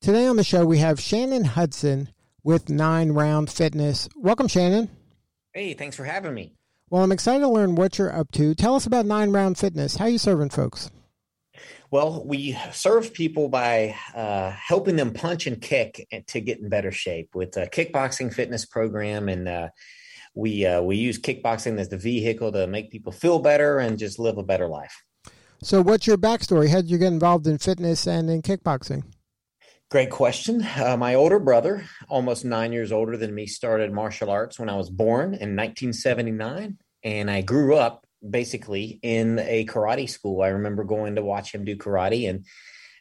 Today on the show, we have Shannon Hudson with Nine Round Fitness. Welcome, Shannon. Hey, thanks for having me. Well, I'm excited to learn what you're up to. Tell us about Nine Round Fitness. How are you serving folks? Well, we serve people by uh, helping them punch and kick to get in better shape with a kickboxing fitness program, and uh, we uh, we use kickboxing as the vehicle to make people feel better and just live a better life. So, what's your backstory? How did you get involved in fitness and in kickboxing? Great question. Uh, my older brother, almost nine years older than me, started martial arts when I was born in 1979. And I grew up basically in a karate school. I remember going to watch him do karate. And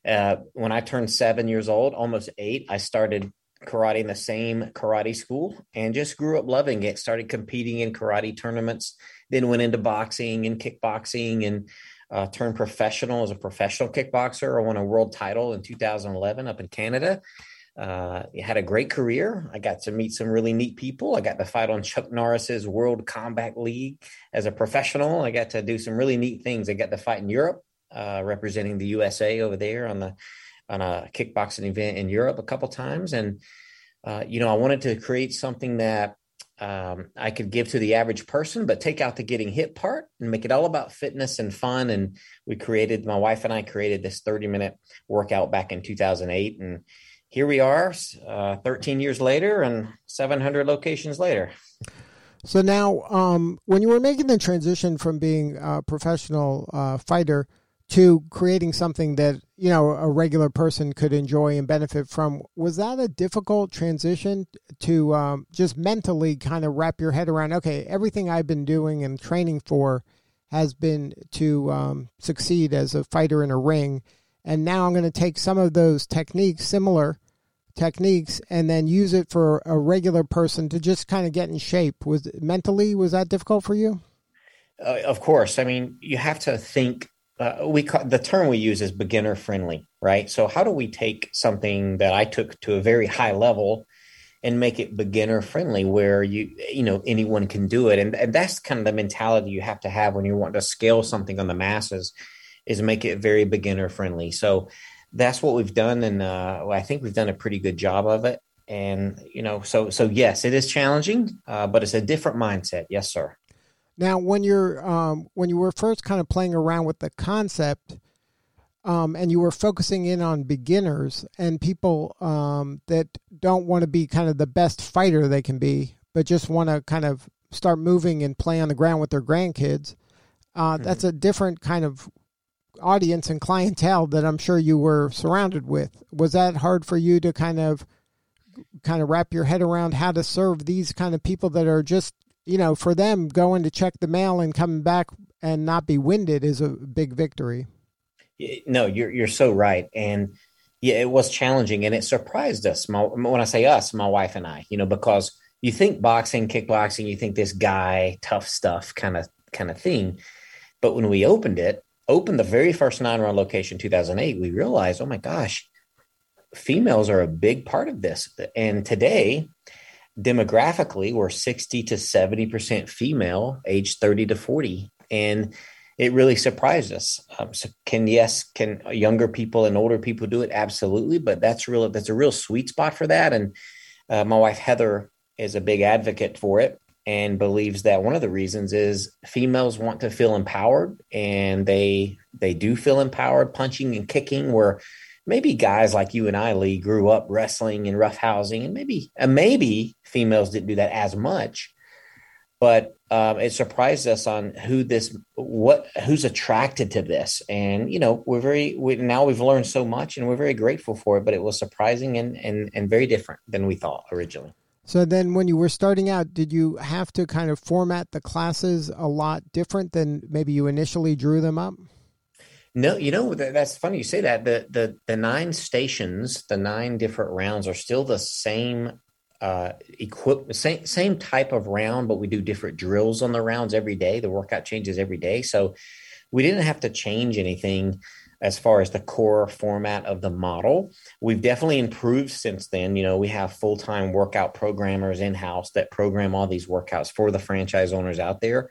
uh, when I turned seven years old, almost eight, I started karate in the same karate school and just grew up loving it. Started competing in karate tournaments, then went into boxing and kickboxing and uh, turned professional as a professional kickboxer. I won a world title in 2011 up in Canada. Uh, had a great career. I got to meet some really neat people. I got to fight on Chuck Norris's World Combat League as a professional. I got to do some really neat things. I got to fight in Europe, uh, representing the USA over there on the on a kickboxing event in Europe a couple times. And uh, you know, I wanted to create something that um, I could give to the average person, but take out the getting hit part and make it all about fitness and fun. And we created, my wife and I created this 30 minute workout back in 2008. And here we are, uh, 13 years later and 700 locations later. So now, um, when you were making the transition from being a professional uh, fighter to creating something that you know a regular person could enjoy and benefit from. Was that a difficult transition to um, just mentally kind of wrap your head around okay everything i've been doing and training for has been to um, succeed as a fighter in a ring and now i'm going to take some of those techniques similar techniques and then use it for a regular person to just kind of get in shape. Was mentally was that difficult for you? Uh, of course. I mean you have to think uh, we call, the term we use is beginner friendly, right? So how do we take something that I took to a very high level and make it beginner friendly where you you know anyone can do it? And, and that's kind of the mentality you have to have when you want to scale something on the masses is make it very beginner friendly. So that's what we've done and uh, i think we've done a pretty good job of it. And you know so so yes it is challenging uh, but it's a different mindset. Yes sir now, when you're um, when you were first kind of playing around with the concept, um, and you were focusing in on beginners and people um, that don't want to be kind of the best fighter they can be, but just want to kind of start moving and play on the ground with their grandkids. Uh, mm-hmm. That's a different kind of audience and clientele that I'm sure you were surrounded with. Was that hard for you to kind of kind of wrap your head around how to serve these kind of people that are just you know, for them going to check the mail and coming back and not be winded is a big victory. No, you're you're so right, and yeah, it was challenging, and it surprised us. My, when I say us, my wife and I, you know, because you think boxing, kickboxing, you think this guy, tough stuff, kind of kind of thing, but when we opened it, opened the very first nine round location, 2008, we realized, oh my gosh, females are a big part of this, and today demographically we're 60 to 70% female age 30 to 40 and it really surprised us. Um, so can yes can younger people and older people do it? Absolutely. But that's real that's a real sweet spot for that. And uh, my wife heather is a big advocate for it and believes that one of the reasons is females want to feel empowered and they they do feel empowered. Punching and kicking where maybe guys like you and I, Lee, grew up wrestling and roughhousing, and maybe and maybe females didn't do that as much. But um, it surprised us on who this, what, who's attracted to this, and you know, we're very we, now we've learned so much, and we're very grateful for it. But it was surprising and and and very different than we thought originally. So then, when you were starting out, did you have to kind of format the classes a lot different than maybe you initially drew them up? No, you know that's funny you say that. The the the nine stations, the nine different rounds are still the same uh equip same same type of round, but we do different drills on the rounds every day. The workout changes every day. So we didn't have to change anything as far as the core format of the model. We've definitely improved since then. You know, we have full time workout programmers in house that program all these workouts for the franchise owners out there.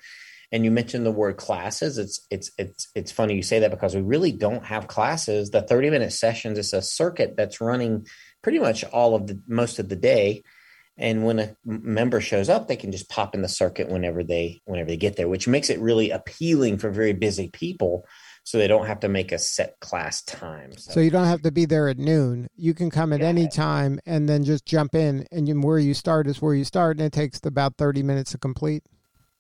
And you mentioned the word classes. It's it's it's it's funny you say that because we really don't have classes. The 30 minute sessions is a circuit that's running pretty much all of the most of the day. And when a member shows up, they can just pop in the circuit whenever they whenever they get there, which makes it really appealing for very busy people so they don't have to make a set class time. So, so you don't have to be there at noon. You can come at yeah. any time and then just jump in, and you, where you start is where you start, and it takes about thirty minutes to complete.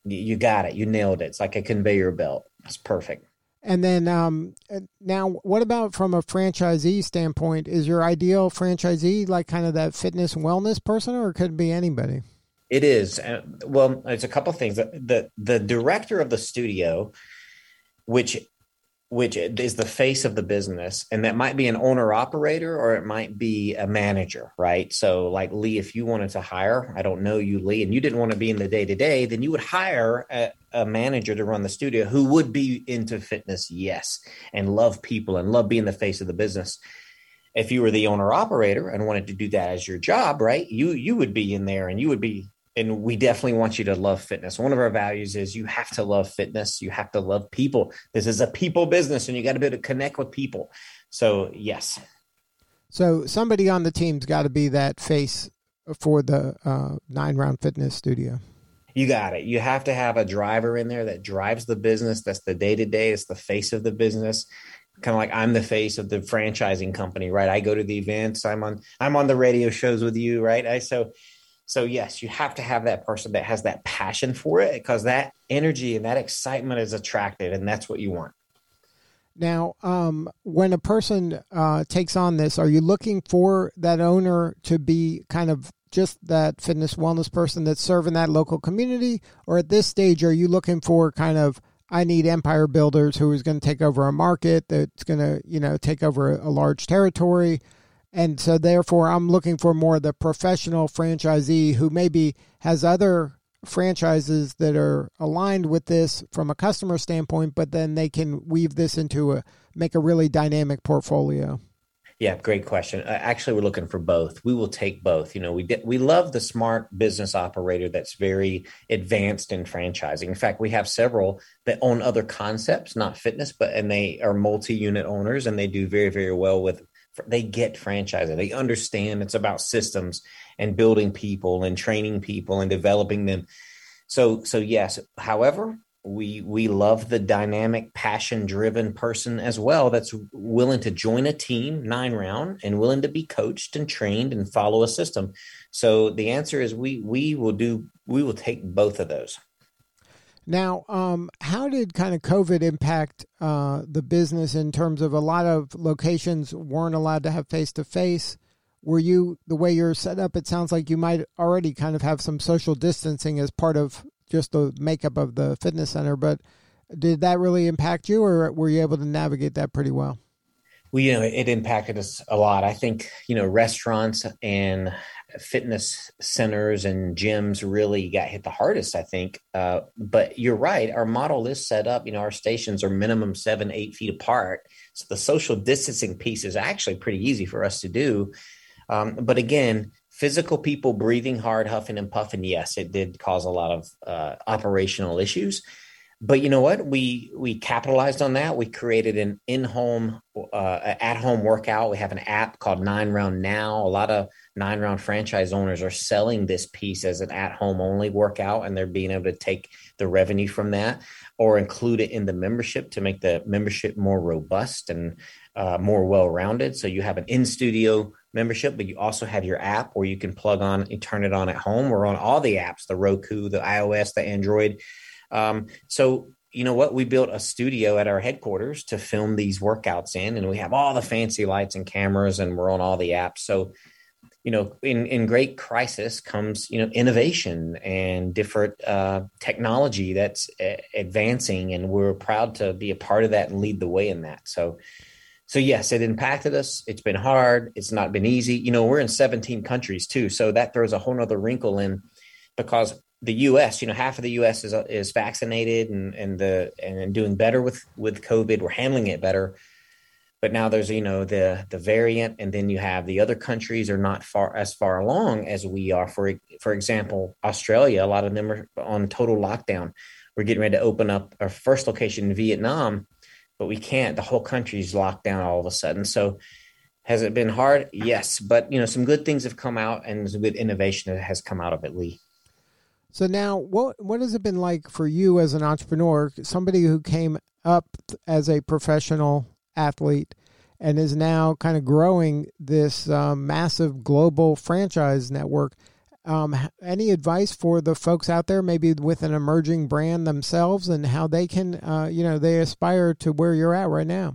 You got it. You nailed it. It's like a conveyor belt. That's perfect. And then um, now, what about from a franchisee standpoint? Is your ideal franchisee like kind of that fitness and wellness person, or could it be anybody? It is. Uh, well, it's a couple things. The, the the director of the studio, which which is the face of the business and that might be an owner operator or it might be a manager right? So like lee if you wanted to hire i don't know you lee and you didn't want to be in the day to day then you would hire a, a, manager to run the studio who would be into fitness yes and love people and love being the face of the business. If you were the owner operator and wanted to do that as your job right you you would be in there and you would be and we definitely want you to love fitness. One of our values is you have to love fitness. You have to love people. This is a people business and you got to be able to connect with people. So, yes. So, somebody on the team's got to be that face for the uh, nine round fitness studio. You got it. You have to have a driver in there that drives the business. That's the day to day. It's the face of the business. Kind of like I'm the face of the franchising company, right? I go to the events. I'm on. I'm on the radio shows with you, right? I so so yes, you have to have that person that has that passion for it because that energy and that excitement is attractive, and that's what you want. Now, um, when a person uh, takes on this, are you looking for that owner to be kind of just that fitness wellness person that's serving that local community, or at this stage, are you looking for kind of I need empire builders who is going to take over a market that's going to you know take over a large territory? And so, therefore, I'm looking for more the professional franchisee who maybe has other franchises that are aligned with this from a customer standpoint, but then they can weave this into a make a really dynamic portfolio. Yeah, great question. Uh, actually, we're looking for both. We will take both. You know, we we love the smart business operator that's very advanced in franchising. In fact, we have several that own other concepts, not fitness, but and they are multi-unit owners and they do very very well with they get franchising. They understand it's about systems and building people and training people and developing them. So so yes, however, we we love the dynamic passion driven person as well that's willing to join a team nine round and willing to be coached and trained and follow a system so the answer is we we will do we will take both of those now, um, how did kind of COVID impact uh, the business in terms of a lot of locations weren't allowed to have face to face? Were you the way you're set up? It sounds like you might already kind of have some social distancing as part of just the makeup of the fitness center, but did that really impact you, or were you able to navigate that pretty well? Well, you know, it impacted us a lot. I think you know restaurants and fitness centers and gyms really got hit the hardest, I think. Uh, but you're right. Our model is set up, you know, our stations are minimum seven, eight feet apart. So the social distancing piece is actually pretty easy for us to do. Um, but again, physical people breathing hard, huffing and puffing, yes, it did cause a lot of uh, operational issues but you know what we we capitalized on that we created an in-home uh, at-home workout we have an app called nine round now a lot of nine round franchise owners are selling this piece as an at-home only workout and they're being able to take the revenue from that or include it in the membership to make the membership more robust and uh, more well-rounded so you have an in-studio membership but you also have your app where you can plug on and turn it on at home we're on all the apps the roku the ios the android um, so you know what? We built a studio at our headquarters to film these workouts in, and we have all the fancy lights and cameras, and we're on all the apps. So you know, in, in great crisis comes, you know, innovation and different uh, technology that's a- advancing. And we're proud to be a part of that and lead the way in that. So, so yes, it impacted us. It's been hard. It's not been easy. You know, we're in 17 countries too. So that throws a whole nother wrinkle in because the U.S. You know, half of the U.S. is is vaccinated and and the and doing better with with COVID. We're handling it better but now there's you know the the variant and then you have the other countries are not far as far along as we are. For for example australia a lot of them are on total lockdown. We're getting ready to open up our first location in vietnam but we can't. The whole country's locked down all of a sudden. So has it been hard? Yes. But you know some good things have come out and some good innovation that has come out of it lee. So now what what has it been like for you as an entrepreneur somebody who came up as a professional athlete and is now kind of growing this um, massive global franchise network. Um, any advice for the folks out there, maybe with an emerging brand themselves, and how they can, uh, you know, they aspire to where you're at right now?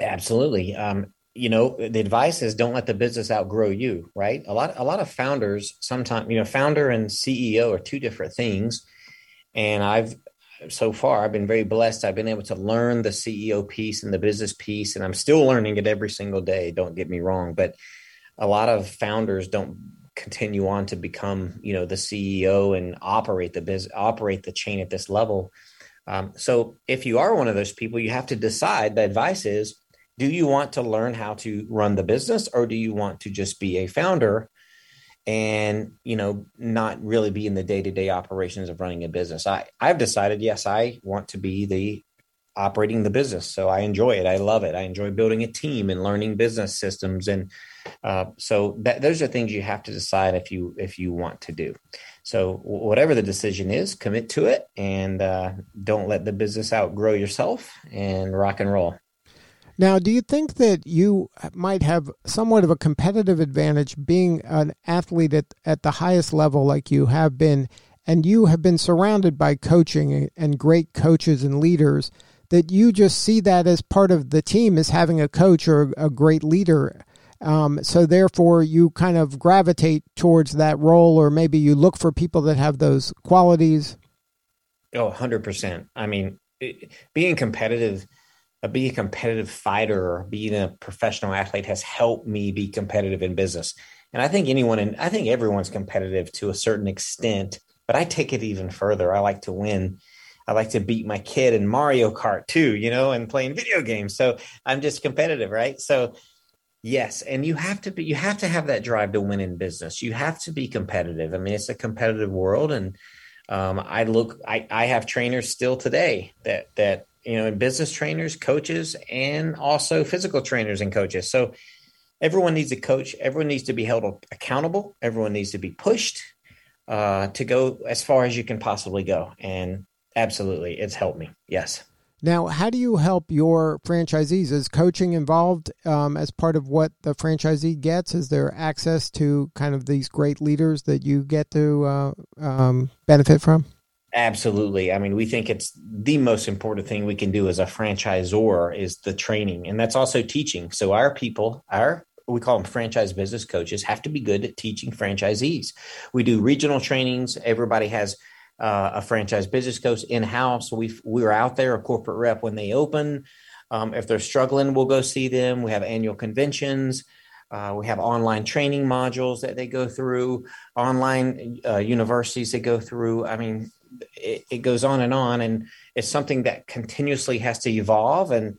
Absolutely. Um, you know, the advice is don't let the business outgrow you. Right. A lot, a lot of founders sometimes, you know, founder and CEO are two different things, and I've so far, I've been very blessed. I've been able to learn the CEO piece and the business piece, and I'm still learning it every single day. Don't get me wrong, but a lot of founders don't continue on to become, you know, the CEO and operate the business, operate the chain at this level. Um, so, if you are one of those people, you have to decide. The advice is: Do you want to learn how to run the business, or do you want to just be a founder and you know not really be in the day-to-day operations of running a business. I i've decided yes i want to be the operating the business so i enjoy it. I love it. I enjoy building a team and learning business systems and uh, so that, those are things you have to decide if you if you want to do. So whatever the decision is commit to it and uh, don't let the business outgrow yourself and rock and roll now, do you think that you might have somewhat of a competitive advantage being an athlete at, at the highest level like you have been, and you have been surrounded by coaching and great coaches and leaders, that you just see that as part of the team as having a coach or a great leader? Um, so therefore, you kind of gravitate towards that role, or maybe you look for people that have those qualities. Oh, 100%. I mean, being competitive – be a competitive fighter being a professional athlete has helped me be competitive in business. And I think anyone and I think everyone's competitive to a certain extent, but I take it even further. I like to win. I like to beat my kid in Mario Kart too, you know, and playing video games. So I'm just competitive, right? So yes, and you have to be you have to have that drive to win in business. You have to be competitive. I mean, it's a competitive world and um, I look I, I have trainers still today that that you know, and business trainers, coaches, and also physical trainers and coaches. So everyone needs a coach. Everyone needs to be held accountable. Everyone needs to be pushed uh, to go as far as you can possibly go. And absolutely, it's helped me. Yes. Now, how do you help your franchisees? Is coaching involved um, as part of what the franchisee gets? Is there access to kind of these great leaders that you get to uh, um, benefit from? Absolutely. I mean, we think it's the most important thing we can do as a franchisor is the training, and that's also teaching. So our people, our we call them franchise business coaches, have to be good at teaching franchisees. We do regional trainings. Everybody has uh, a franchise business coach in house. We we're out there, a corporate rep when they open. Um, if they're struggling, we'll go see them. We have annual conventions. Uh, we have online training modules that they go through, online uh, universities they go through. I mean, it, it goes on and on, and it's something that continuously has to evolve and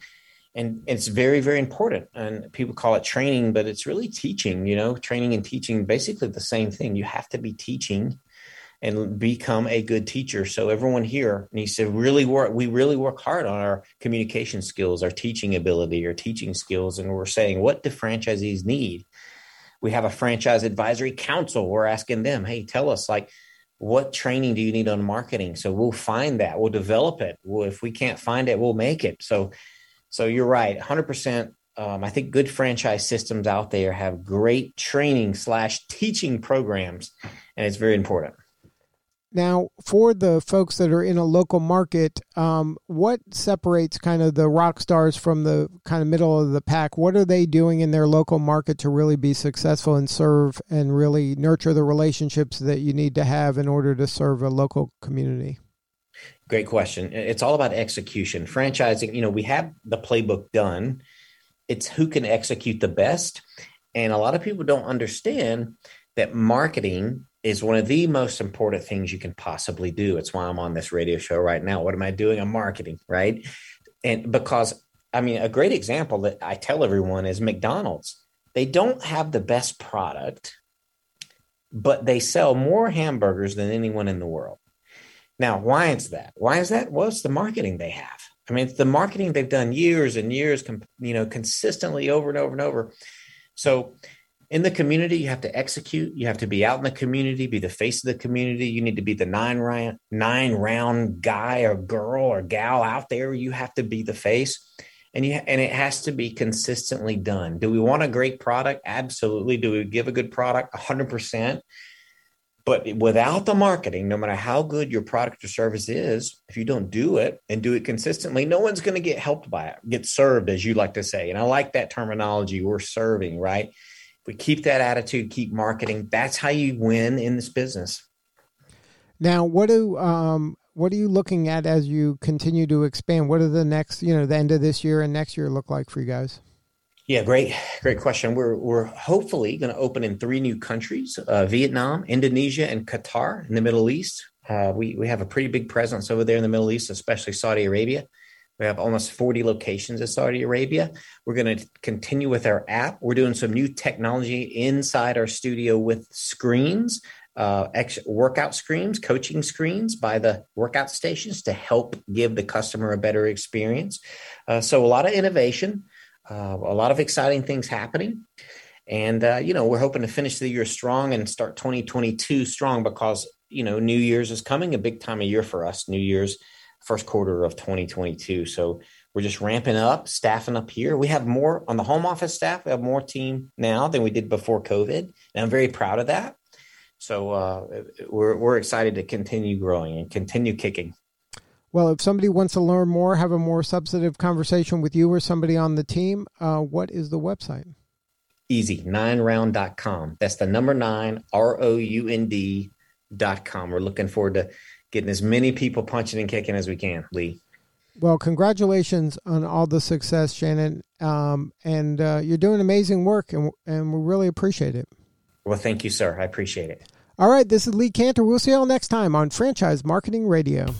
and it's very very important. And people call it training but it's really teaching you know training and teaching basically the same thing. You have to be teaching and become a good teacher. So everyone here needs to really work we really work hard on our communication skills our teaching ability our teaching skills and we're saying what do franchisees need? We have a franchise advisory council. We're asking them hey tell us like what training do you need on marketing? So we'll find that. We'll develop it. Well if we can't find it we'll make it. So so you're right 100% um, i think good franchise systems out there have great training slash teaching programs and it's very important Now, for the folks that are in a local market, um, what separates kind of the rock stars from the kind of middle of the pack? What are they doing in their local market to really be successful and serve and really nurture the relationships that you need to have in order to serve a local community? Great question. It's all about execution. Franchising, you know, we have the playbook done. It's who can execute the best. And a lot of people don't understand that marketing is one of the most important things you can possibly do. It's why I'm on this radio show right now. What am I doing? I'm marketing, right? And because I mean, a great example that I tell everyone is McDonald's. They don't have the best product, but they sell more hamburgers than anyone in the world. Now, why is that? Why is that? Well, it's the marketing they have. I mean, it's the marketing they've done years and years, you know, consistently over and over and over. So in the community you have to execute. You have to be out in the community be the face of the community. You need to be the nine round nine round guy or girl or gal out there. You have to be the face. And you and it has to be consistently done. Do we want a great product? Absolutely. Do we give a good product? 100% but without the marketing no matter how good your product or service is if you don't do it and do it consistently no one's going to get helped by it get served as you like to say. And i like that terminology we're serving right we keep that attitude, keep marketing, that's how you win in this business. Now, what do um, what are you looking at as you continue to expand? What are the next, you know, the end of this year and next year look like for you guys? Yeah, great, great question. We're we're hopefully going to open in three new countries: uh, Vietnam, Indonesia, and Qatar in the Middle East. Uh, we we have a pretty big presence over there in the Middle East, especially Saudi Arabia. We have almost 40 locations in Saudi Arabia. We're going to continue with our app. We're doing some new technology inside our studio with screens, uh, ex- workout screens, coaching screens by the workout stations to help give the customer a better experience. Uh, so, a lot of innovation, uh, a lot of exciting things happening. And, uh, you know, we're hoping to finish the year strong and start 2022 strong because, you know, New Year's is coming, a big time of year for us. New Year's first quarter of 2022. So we're just ramping up, staffing up here. We have more on the home office staff. We have more team now than we did before COVID, and I'm very proud of that. So uh, we're we're excited to continue growing and continue kicking. Well, if somebody wants to learn more, have a more substantive conversation with you or somebody on the team, uh, what is the website? Easy, nineround.com. That's the number nine, R O U N D dot com. We're looking forward to getting as many people punching and kicking as we can, Lee. Well, congratulations on all the success, Shannon. Um, and uh, you're doing amazing work, and, and we really appreciate it. Well, thank you, sir. I appreciate it. All right, this is Lee Kantor. We'll see you all next time on Franchise Marketing Radio.